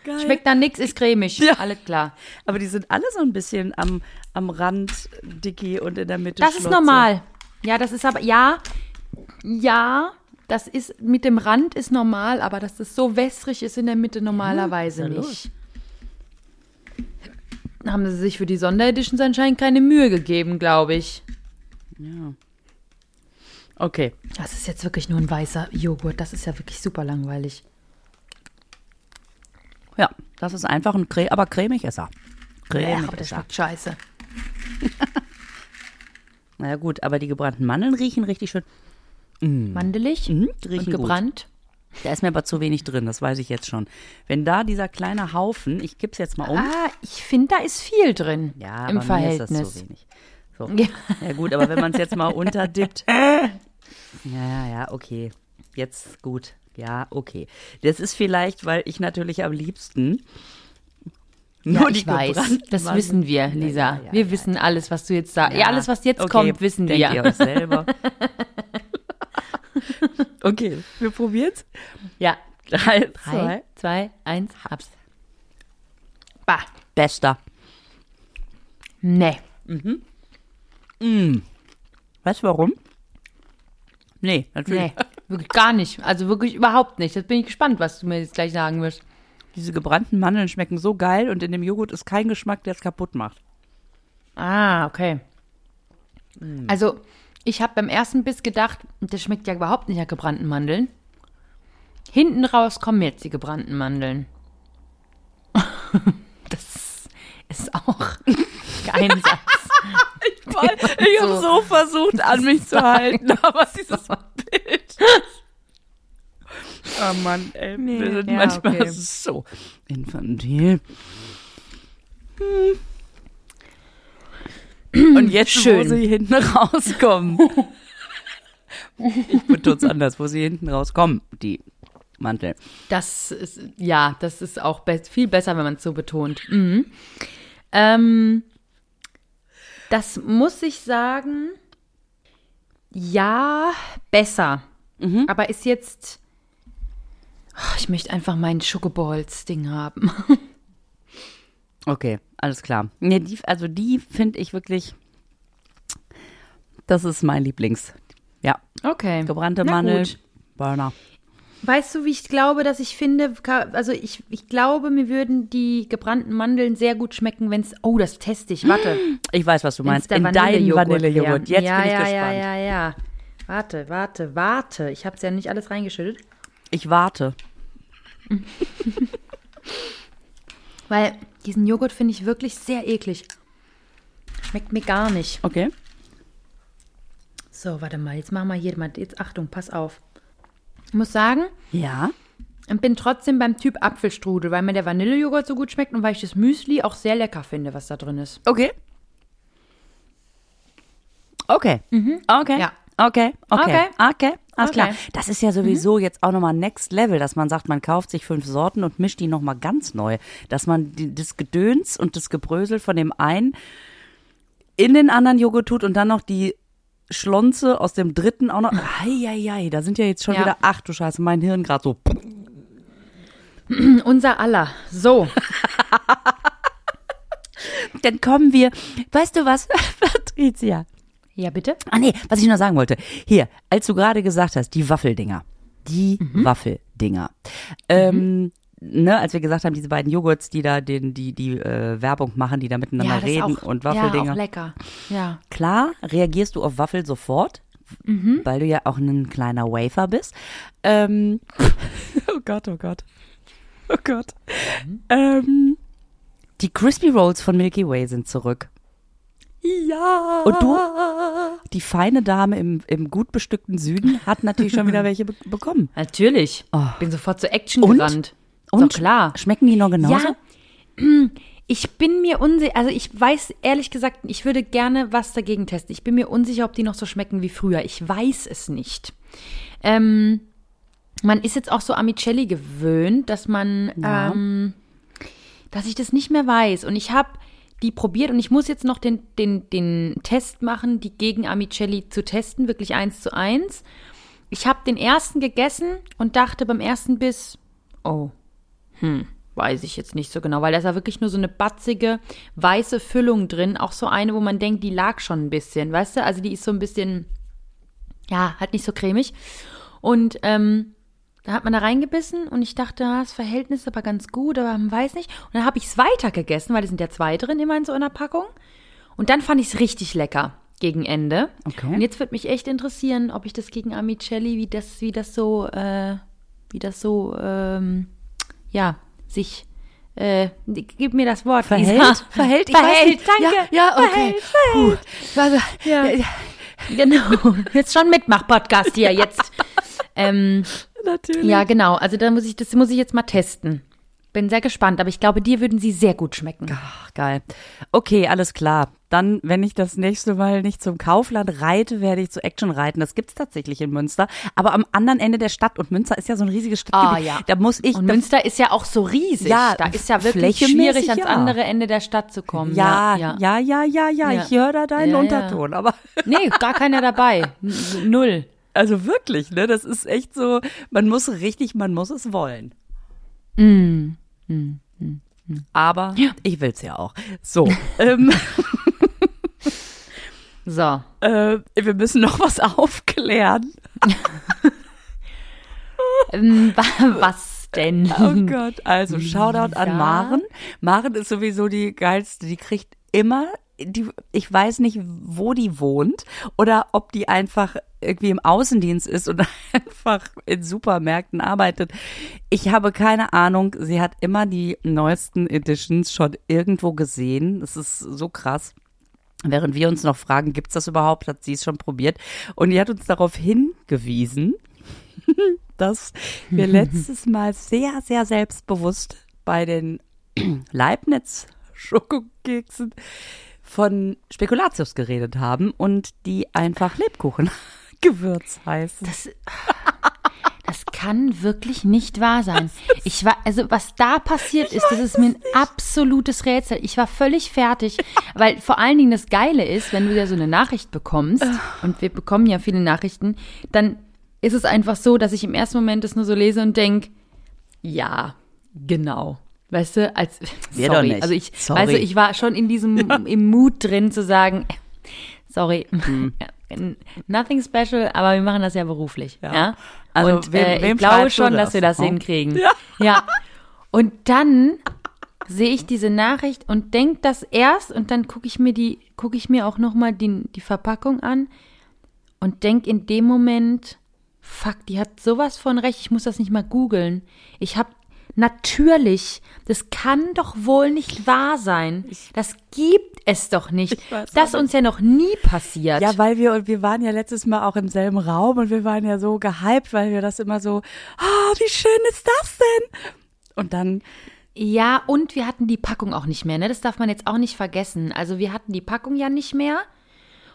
geil. Schmeckt dann nix, ist cremig. Ja. Alles klar. Aber die sind alle so ein bisschen am, am Rand dicky und in der Mitte Das ist Schlotze. normal. Ja, das ist aber, ja, ja, das ist, mit dem Rand ist normal, aber dass das so wässrig ist in der Mitte normalerweise los. nicht. Haben sie sich für die Sondereditions anscheinend keine Mühe gegeben, glaube ich. Ja. Okay. Das ist jetzt wirklich nur ein weißer Joghurt. Das ist ja wirklich super langweilig. Ja, das ist einfach ein Cre aber cremig ist er. Cremig Ja, aber das ist er. scheiße. Na ja, gut, aber die gebrannten Mandeln riechen richtig schön. Mandelig Mhm, und gebrannt. Gut. Da ist mir aber zu wenig drin, das weiß ich jetzt schon. Wenn da dieser kleine Haufen, ich kipp's jetzt mal um. Ah, ich finde, da ist viel drin ja, im aber Verhältnis. mir ist das zu wenig. So. Ja. Ja. gut, aber wenn man es jetzt mal unterdippt. Ja, ja, ja, okay. Jetzt gut. Ja, okay. Das ist vielleicht, weil ich natürlich am liebsten Ja, nur die weiß. Das Mandeln- wissen wir, Lisa. Ja, ja, wir wissen alles, was du jetzt sagst. Ja, alles, was jetzt okay, kommt, wissen denkt wir. ihr euch selber. okay, wir probieren's. Ja. Drei, Drei, zwei. zwei, eins, hab's. Bah. Bester. Nee. Weißt du warum? Nee, natürlich. Nee. Wirklich gar nicht. Also wirklich überhaupt nicht. Jetzt bin ich gespannt, was du mir jetzt gleich sagen wirst. Diese gebrannten Mandeln schmecken so geil und in dem Joghurt ist kein Geschmack, der es kaputt macht. Ah, okay. Also, ich habe beim ersten Biss gedacht, das schmeckt ja überhaupt nicht nach gebrannten Mandeln. Hinten raus kommen jetzt die gebrannten Mandeln. das ist auch kein Satz. Ich habe so versucht, an mich zu halten, aber dieses Bild. Oh Mann, ey, wir sind ja, manchmal okay. so infantil. Hm. Und jetzt, Schön. wo sie hinten rauskommen. ich beton's anders, wo sie hinten rauskommen, die Mantel. Das ist, ja, das ist auch be viel besser, wenn man es so betont. Mhm. Ähm, das muss ich sagen, ja, besser. Aber ist jetzt, Oh, ich möchte einfach mein Schokoballs-Ding haben. Okay, alles klar. Nee, die, also die finde ich wirklich, das ist mein Lieblings. Ja, Okay. Gebrannte Na Mandel, gut. Burner. Weißt du, wie ich glaube, dass ich finde, also ich, ich glaube, mir würden die gebrannten Mandeln sehr gut schmecken, wenn es, oh, das teste ich, warte. Ich weiß, was du Wenn's meinst. In deinen Vanillejoghurt. Jetzt ja, bin ich ja, gespannt. Ja, ja, ja, Warte, warte, warte. Ich habe es ja nicht alles reingeschüttet. Ich warte. Weil diesen Joghurt finde ich wirklich sehr eklig. Schmeckt mir gar nicht. Okay. So, warte mal, jetzt machen wir hier mal, jetzt Achtung, pass auf. Ich muss sagen, Ja. ich bin trotzdem beim Typ Apfelstrudel, weil mir der Vanillejoghurt so gut schmeckt und weil ich das Müsli auch sehr lecker finde, was da drin ist. Okay. Okay. Okay. Mhm. Ja. Okay. Okay. Okay. Okay. Alles Okay. klar. Das ist ja sowieso jetzt auch nochmal Next Level, dass man sagt, man kauft sich fünf Sorten und mischt die nochmal ganz neu. Dass man die, das Gedöns und das Gebrösel von dem einen in den anderen Joghurt tut und dann noch die Schlonze aus dem dritten auch noch. Eieiei, da sind ja jetzt schon Ja. wieder, ach du Scheiße, mein Hirn gerade so. Unser aller. So. Dann kommen wir, weißt du was, Patricia? Ja, bitte? Ah nee, was ich noch sagen wollte. Hier, als du gerade gesagt hast, die Waffeldinger. Die Waffeldinger. Ähm, ne, als wir gesagt haben, diese beiden Joghurts, die da den, die, die äh, Werbung machen, die da miteinander ist reden auch, und Ja, Waffeldinger. auch lecker. Ja. Klar, reagierst du auf Waffel sofort, weil du ja auch ein kleiner Wafer bist. Ähm, oh Gott, oh Gott. Oh Gott. Ähm, die Crispy Rolls von Milky Way sind zurück. Ja. Und du, die feine Dame im, im gut bestückten Süden, hat natürlich schon wieder welche be bekommen. Natürlich. Oh. Bin sofort zur Action Und? gerannt. Und doch klar. schmecken die noch genauso? Ja, ich bin mir unsicher, also ich weiß ehrlich gesagt, ich würde gerne was dagegen testen. Ich bin mir unsicher, ob die noch so schmecken wie früher. Ich weiß es nicht. Ähm, man ist jetzt auch so Amicelli gewöhnt, dass man, Ja. ähm, dass ich das nicht mehr weiß. Und ich habe die probiert und ich muss jetzt noch den, den, den Test machen, die gegen Amicelli zu testen, wirklich eins zu eins. Ich habe den ersten gegessen und dachte beim ersten Biss, oh, hm, weiß ich jetzt nicht so genau, weil da ist ja wirklich nur so eine batzige, weiße Füllung drin. Auch so eine, wo man denkt, die lag schon ein bisschen, weißt du? Also die ist so ein bisschen, ja, halt nicht so cremig. Und ähm, da hat man da reingebissen und ich dachte, ah, das Verhältnis ist aber ganz gut, aber man weiß nicht. Und dann habe ich es weiter gegessen, weil da sind ja zwei drin immer in so einer Packung. Und dann fand ich es richtig lecker gegen Ende. Okay. Und jetzt würde mich echt interessieren, ob ich das gegen Amicelli, wie das, wie das so, äh, wie das so, ähm, ja, sich, äh, gib mir das Wort. Verhält? Lisa. Verhält? Ich weiß Verhält, nicht. danke. Ja, ja, okay. Verhält, verhält. Ja. Genau. Jetzt schon Mitmach-Podcast hier, jetzt. ähm, Natürlich. ja, genau. Also da muss ich, das muss ich jetzt mal testen. Bin sehr gespannt, aber ich glaube, dir würden sie sehr gut schmecken. Ach, geil. Okay, alles klar. Dann, wenn ich das nächste Mal nicht zum Kaufland reite, werde ich zu Action reiten. Das gibt's tatsächlich in Münster, aber am anderen Ende der Stadt. Und Münster ist ja so ein riesiges Stadtgebiet. Ah, ja. Da muss ich. Und Münster ist ja auch so riesig. Ja, da ist ja wirklich schwierig, ans ja. andere Ende der Stadt zu kommen. ja, ja, ja, ja, ja, ja. Ja. Ich höre da deinen. Unterton. Aber Nee, gar keiner dabei. Null. also wirklich, ne? Das ist echt so. Man muss richtig, man muss es wollen. Mm. Aber ich will's ja auch. So. ähm, So. äh, wir müssen noch was aufklären. Ähm, wa- was denn? Oh Gott, also Shoutout an Ja. Maren. Maren ist sowieso die geilste, die kriegt immer, die, ich weiß nicht, wo die wohnt oder ob die einfach irgendwie im Außendienst ist und einfach in Supermärkten arbeitet. Ich habe keine Ahnung. Sie hat immer die neuesten Editions schon irgendwo gesehen. Das ist so krass. Während wir uns noch fragen, gibt's das überhaupt, hat sie es schon probiert. Und die hat uns darauf hingewiesen, dass wir letztes Mal sehr, sehr selbstbewusst bei den Leibniz Schokokeksen von Spekulatius geredet haben und die einfach Lebkuchengewürz heißen. Das, das kann wirklich nicht wahr sein. Ich war, also was da passiert ist, das ist mir ein absolutes Rätsel. Ich war völlig fertig, weil vor allen Dingen das Geile ist, wenn du ja so eine Nachricht bekommst, und wir bekommen ja viele Nachrichten, dann ist es einfach so, dass ich im ersten Moment das nur so lese und denk, ja, genau. Weißt du, als Wir sorry, doch nicht. also ich, Sorry. weißt du, ich war schon in diesem im Mut drin zu sagen, sorry, Hm. n- nothing special, aber wir machen das ja beruflich. Ja. Ja. Also, und wem- äh, ich glaube schon, dass das? wir das Hm? hinkriegen. Ja. ja. Und dann sehe ich diese Nachricht und denke das erst und dann gucke ich mir die, gucke ich mir auch nochmal die, die Verpackung an und denke in dem Moment, fuck, die hat sowas von recht, ich muss das nicht mal googeln. Ich habe natürlich, das kann doch wohl nicht wahr sein. Das gibt es doch nicht. Das uns ja noch nie passiert. Ja, weil wir, und wir waren ja letztes Mal auch im selben Raum und wir waren ja so gehypt, weil wir das immer so, oh, wie schön ist das denn? Und dann, Ja, und wir hatten die Packung auch nicht mehr, ne? Das darf man jetzt auch nicht vergessen. Also wir hatten die Packung ja nicht mehr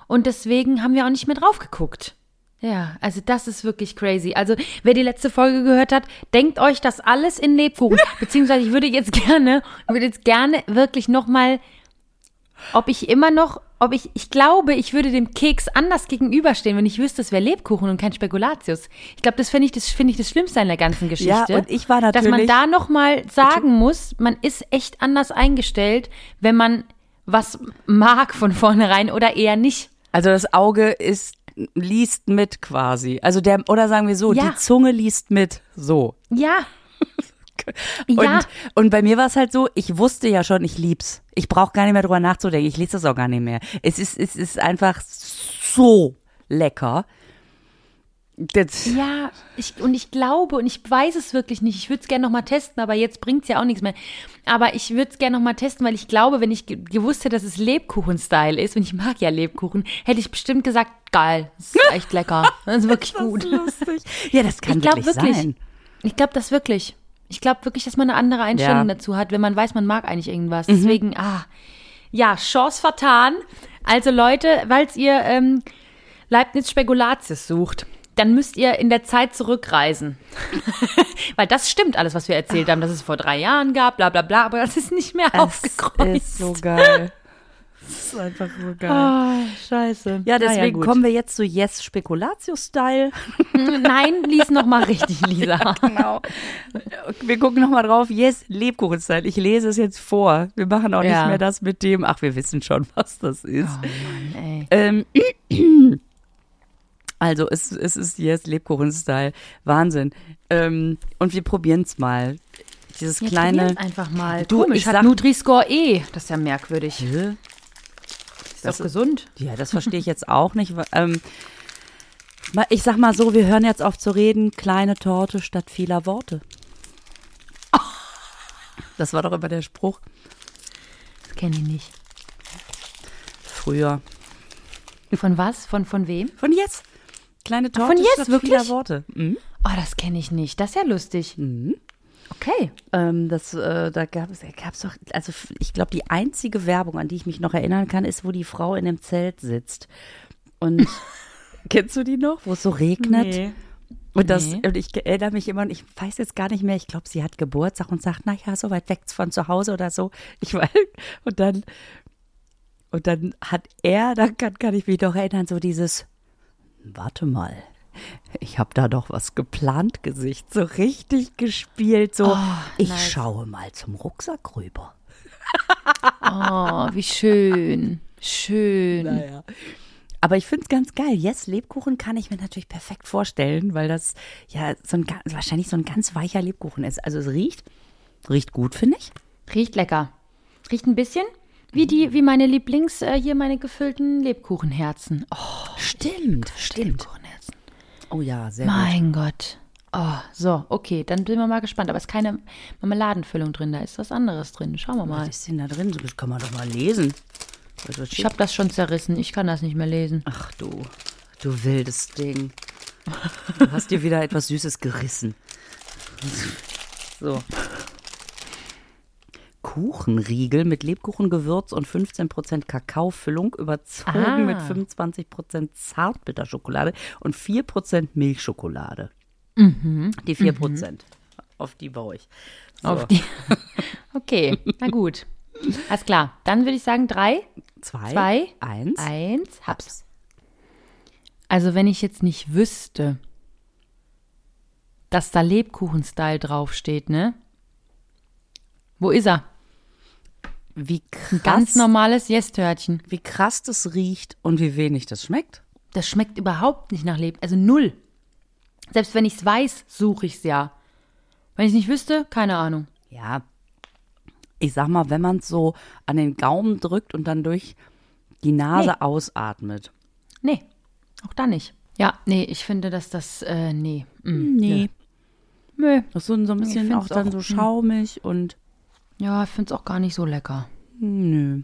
und deswegen haben wir auch nicht mehr drauf geguckt. Ja, also das ist wirklich crazy. Also wer die letzte Folge gehört hat, denkt euch das alles in Lebkuchen. Beziehungsweise ich würde jetzt gerne, würde jetzt gerne wirklich nochmal, ob ich immer noch, ob ich, ich glaube, ich würde dem Keks anders gegenüberstehen, wenn ich wüsste, es wäre Lebkuchen und kein Spekulatius. Ich glaube, das finde ich, das finde ich das Schlimmste an der ganzen Geschichte. Ja, und ich war Dass man natürlich- da nochmal sagen muss, man ist echt anders eingestellt, wenn man was mag von vornherein oder eher nicht. also das Auge ist, liest mit quasi. Also der, oder sagen wir so, Ja. die Zunge liest mit, so. Ja. Und, ja. und bei mir war es halt so, ich wusste ja schon, ich lieb's. Ich brauche gar nicht mehr drüber nachzudenken. Ich lese das auch gar nicht mehr. Es ist, es ist einfach so lecker. Das, Ja, ich, und ich glaube, und ich weiß es wirklich nicht, ich würde es gerne nochmal testen, aber jetzt bringt es ja auch nichts mehr. Aber ich würde es gerne nochmal testen, weil ich glaube, wenn ich ge gewusst hätte, dass es Lebkuchen-Style ist, und ich mag ja Lebkuchen, hätte ich bestimmt gesagt, geil, das ist echt lecker, das ist wirklich gut. lustig. Ja, das kann Ich wirklich, wirklich. sein. Ich glaube das wirklich. Ich glaube wirklich, dass man eine andere Einstellung Ja. Mhm. dazu hat, wenn man weiß, man mag eigentlich irgendwas. Deswegen, ah, ja, Chance vertan. Also Leute, falls ihr ähm, Leibniz Spekulatius sucht, dann müsst ihr in der Zeit zurückreisen. Weil das stimmt alles, was wir erzählt haben, dass es vor drei Jahren gab, bla bla bla, aber das ist nicht mehr Es aufgekreuzt. ist so geil. Das ist einfach so geil. Ah, scheiße. Ja, deswegen gut. kommen wir jetzt zu Yes Spekulatius-Style. Nein, lies noch mal richtig, Lisa. Genau. Wir gucken nochmal drauf. Yes, Lebkuchen-Style. Ich lese es jetzt vor. Wir machen auch Ja. nicht mehr das mit dem, ach, wir wissen schon, was das ist. Ey. Ähm, also, es, es ist Yes, Lebkuchen-Style. Wahnsinn. Ähm, und wir probieren es mal. Dieses Jetzt kleine. einfach mal. Du, Komisch, ich hat Nutri-Score E. Das ist ja merkwürdig. Hä? Ist doch gesund. Ja, das verstehe ich jetzt auch nicht. Ähm, ich sag mal so, wir hören jetzt auf zu reden, kleine Torte statt vieler Worte. Das war doch immer der Spruch Das kenne ich nicht. früher. Von was? Von, von wem? Von Yes. Kleine Ach, Torte von Yes, wirklich? vieler Worte. Mhm. Oh, das kenne ich nicht. Das ist ja lustig. Okay. Ähm, das, äh, da gab es, gab's doch, also ich glaube, die einzige Werbung, an die ich mich noch erinnern kann, ist, wo die Frau in dem Zelt sitzt. Und kennst du die noch, wo es so regnet? Und, das, Nee. und ich erinnere mich immer, und ich weiß jetzt gar nicht mehr, ich glaube, sie hat Geburtstag und sagt, naja, so weit weg von zu Hause oder so. Ich weiß, und dann, und dann hat er, da kann, kann ich mich doch erinnern, so dieses, warte mal, ich habe da doch was geplant, Gesicht, so richtig gespielt, so, ich nice. schaue mal zum Rucksack rüber. Oh, wie schön. Schön. Naja. Aber ich finde es ganz geil. Yes, Lebkuchen kann ich mir natürlich perfekt vorstellen, weil das ja so ein, wahrscheinlich so ein ganz weicher Lebkuchen ist. Also es riecht, riecht gut, finde ich. Riecht lecker. Riecht ein bisschen wie die, wie meine Lieblings, äh, hier meine gefüllten Lebkuchenherzen. Oh, Stimmt, stimmt. Lebkuchenherzen. Oh ja, sehr gut. Mein Gott. Oh, so, okay, dann sind wir mal gespannt. Aber es ist keine Marmeladenfüllung drin, da ist was anderes drin. Schauen wir mal. Was ist denn da drin? Das kann man doch mal lesen. Also, Ich habe das schon zerrissen. Ich kann das nicht mehr lesen. Ach du, du wildes Ding. Du hast dir wieder etwas Süßes gerissen. So. Kuchenriegel mit Lebkuchengewürz und 15% Kakaofüllung überzogen Ah. mit 25% Zartbitterschokolade und 4% Milchschokolade. Mhm. Die 4%. Auf die baue ich. So. Auf die. Okay, na gut. Alles klar. Dann würde ich sagen, drei, zwei, zwei, eins. eins, hab's. Also, wenn ich jetzt nicht wüsste, dass da Lebkuchen-Style draufsteht, ne? Wo ist er? Wie Ein ganz krass, normales Yes-Törtchen. wie krass das riecht und wie wenig das schmeckt. Das schmeckt überhaupt nicht nach Leben. Also null. Selbst wenn ich es weiß, suche ich es ja. Wenn ich es nicht wüsste, keine Ahnung. Ja. Ich sag mal, wenn man es so an den Gaumen drückt und dann durch die Nase Nee. ausatmet. Nee, auch da nicht. Ja, nee, ich finde, dass das, äh, nee. Mm, Nee. Nö. Das ist so, ein bisschen auch dann auch, so hm. schaumig und Ja, ich finde es auch gar nicht so lecker. nö.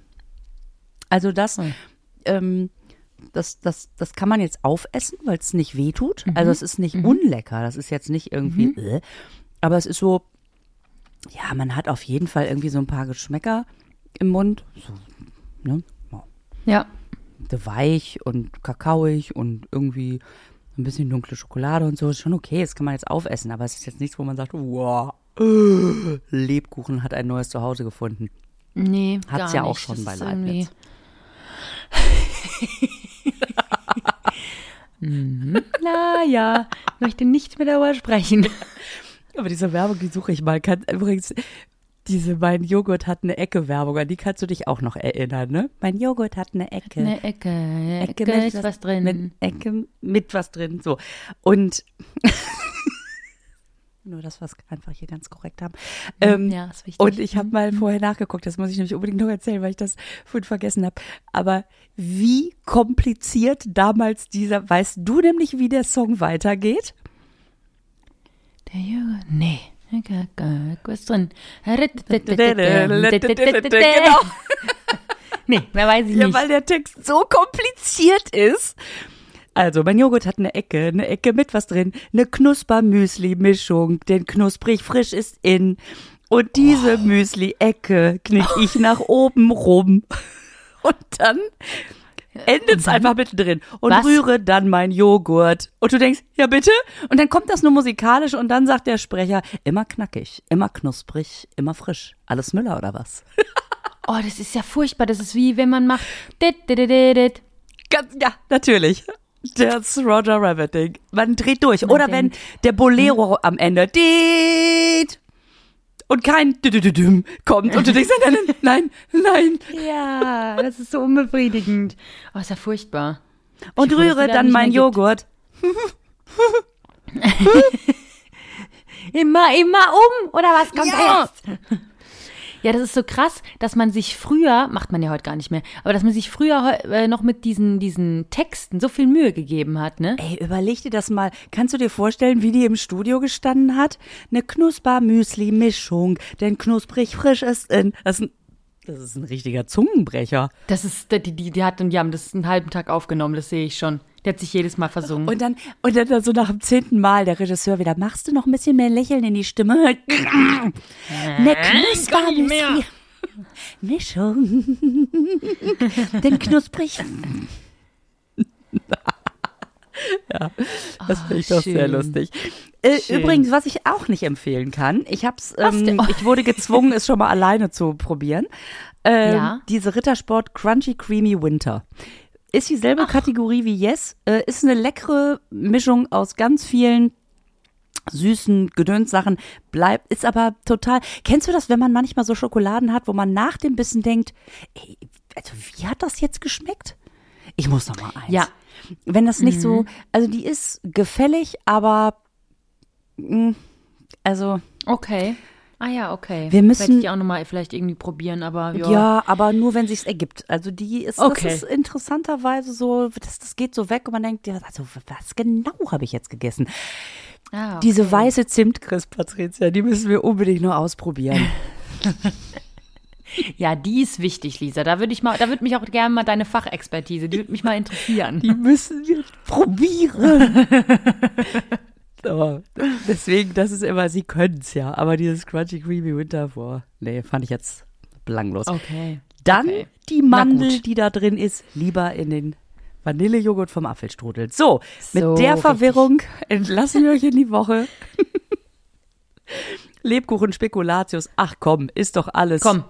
Also das, Hm. ähm, das, das, das kann man jetzt aufessen, weil es nicht wehtut. Mhm. Also es ist nicht unlecker. Das ist jetzt nicht irgendwie, äh, aber es ist so, ja, man hat auf jeden Fall irgendwie so ein paar Geschmäcker im Mund. So, ne? Ja. Weich und kakaoig und irgendwie ein bisschen dunkle Schokolade und so. Ist schon okay, das kann man jetzt aufessen, aber es ist jetzt nichts, wo man sagt, wow, Lebkuchen hat ein neues Zuhause gefunden. Nee, Hat's gar ja auch nicht. schon Das bei ist Leibniz. irgendwie- Na ja, möchte nicht mehr darüber sprechen. Aber diese Werbung, die suche ich mal. Kann, übrigens, diese Mein Joghurt hat eine Ecke Werbung, an die kannst du dich auch noch erinnern, ne? Mein Joghurt hat eine Ecke. Eine Ecke, eine Ecke, mit ist was drin. Mit Ecke mit was drin. So. Und nur das, was wir einfach hier ganz korrekt haben. Ähm, ja, ist wichtig. Und ich habe mal vorher nachgeguckt, das muss ich nämlich unbedingt noch erzählen, weil ich das vorhin vergessen habe. Aber wie kompliziert damals dieser, weißt du nämlich, wie der Song weitergeht? Der Joghurt, nee. Was drin? Genau. Nee, mehr weiß ich Ja, nicht. weil der Text so kompliziert ist. Also, mein Joghurt hat eine Ecke, eine Ecke mit was drin, eine Knusper-Müsli-Mischung, denn knusprig frisch ist in. Und diese Müsli-Ecke knick ich nach oben rum. Und dann endet es einfach mittendrin. Und Was? rühre dann mein Joghurt. Und du denkst, ja bitte? Und dann kommt das nur musikalisch und dann sagt der Sprecher, immer knackig, immer knusprig, immer frisch. Alles Müller oder was? Oh, das ist ja furchtbar. Das ist wie wenn man macht. dit, dit, dit, dit, dit. Ganz, ja, natürlich. Das Roger Rabbit Ding. Man dreht durch. Man Oder denkt, wenn der Bolero am Ende Diet und kein Düdüdüdüm kommt und du denkst, nein, nein, nein, nein. Ja, das ist so unbefriedigend. Oh, ist ja furchtbar. Und Ich rühre dann nicht mein mehr gibt. Joghurt. Immer, immer um, oder was kommt Ja. jetzt? Ja, das ist so krass, dass man sich früher, macht man ja heute gar nicht mehr, aber dass man sich früher äh, noch mit diesen, diesen Texten so viel Mühe gegeben hat, ne? Ey, überleg dir das mal. Kannst du dir vorstellen, wie die im Studio gestanden hat? Eine Knusper-Müsli-Mischung, denn knusprig frisch ist in. Das ist ein, das ist ein richtiger Zungenbrecher. Das ist, die, die, die, hat, die haben das einen halben Tag aufgenommen, das sehe ich schon. Der hat sich jedes Mal versungen. Und dann, und dann so nach dem zehnten Mal der Regisseur wieder, machst du noch ein bisschen mehr Lächeln in die Stimme? Eine Knuspermüsli. Mischung. Denn knusprig. ja, das finde ich doch sehr lustig. Äh, übrigens, was ich auch nicht empfehlen kann, ich hab's, ähm, ich wurde gezwungen, es schon mal alleine zu probieren. Ähm, Ja. Diese Rittersport Crunchy Creamy Winter. Ist dieselbe Kategorie wie Yes, äh, ist eine leckere Mischung aus ganz vielen süßen Gedönssachen, bleibt, ist aber total. Kennst du das, wenn man manchmal so Schokoladen hat, wo man nach dem Bissen denkt, ey, also wie hat das jetzt geschmeckt? Ich muss noch mal eins. Ja. Wenn das nicht so, also die ist gefällig, aber mh, also Okay. Ah ja, okay. Wir müssen- Werde ich auch nochmal vielleicht irgendwie probieren, aber ja. Ja, aber nur wenn sich's ergibt. Also die ist, Okay. das ist interessanterweise so, das, das geht so weg und man denkt, ja, also was genau habe ich jetzt gegessen? Ah, okay. Diese weiße Zimtcrisp, Patricia, die müssen wir unbedingt nur ausprobieren. Ja, die ist wichtig, Lisa. Da würde ich mal, da würde mich auch gerne mal deine Fachexpertise, die würde mich mal interessieren. Die müssen wir probieren. aber deswegen, das ist immer, sie können's ja. Aber dieses Crunchy Creamy Winter vor, nee, fand ich jetzt belanglos. Okay. Dann okay. die Mandel, die da drin ist, lieber in den Vanillejoghurt vom Apfelstrudel. So, mit So, der richtig. Verwirrung entlassen wir euch in die Woche. Lebkuchen Spekulatius. Ach komm, ist doch alles. Komm,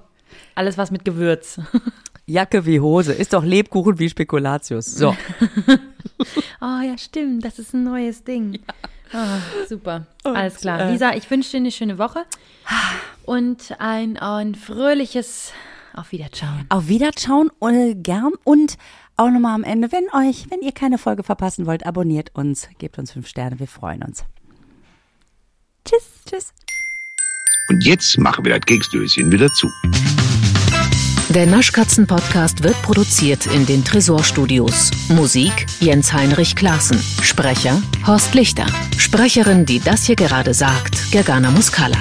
alles was mit Gewürz. Jacke wie Hose. Ist doch Lebkuchen wie Spekulatius. So. Oh ja, stimmt, das ist ein neues Ding. Ah, super. Und, Alles klar. äh, Lisa, ich wünsche dir eine schöne Woche und ein, ein fröhliches Auf Wiederschauen. Auf Wiederschauen äh, gern und auch nochmal am Ende, wenn euch, wenn ihr keine Folge verpassen wollt, abonniert uns, gebt uns fünf Sterne, wir freuen uns. Tschüss, tschüss. Und jetzt machen wir das Keksdöschen wieder zu. Der Naschkatzen-Podcast wird produziert in den Tresorstudios. Musik Jens Heinrich Klaassen. Sprecher Horst Lichter. Sprecherin, die das hier gerade sagt, Gergana Muscala.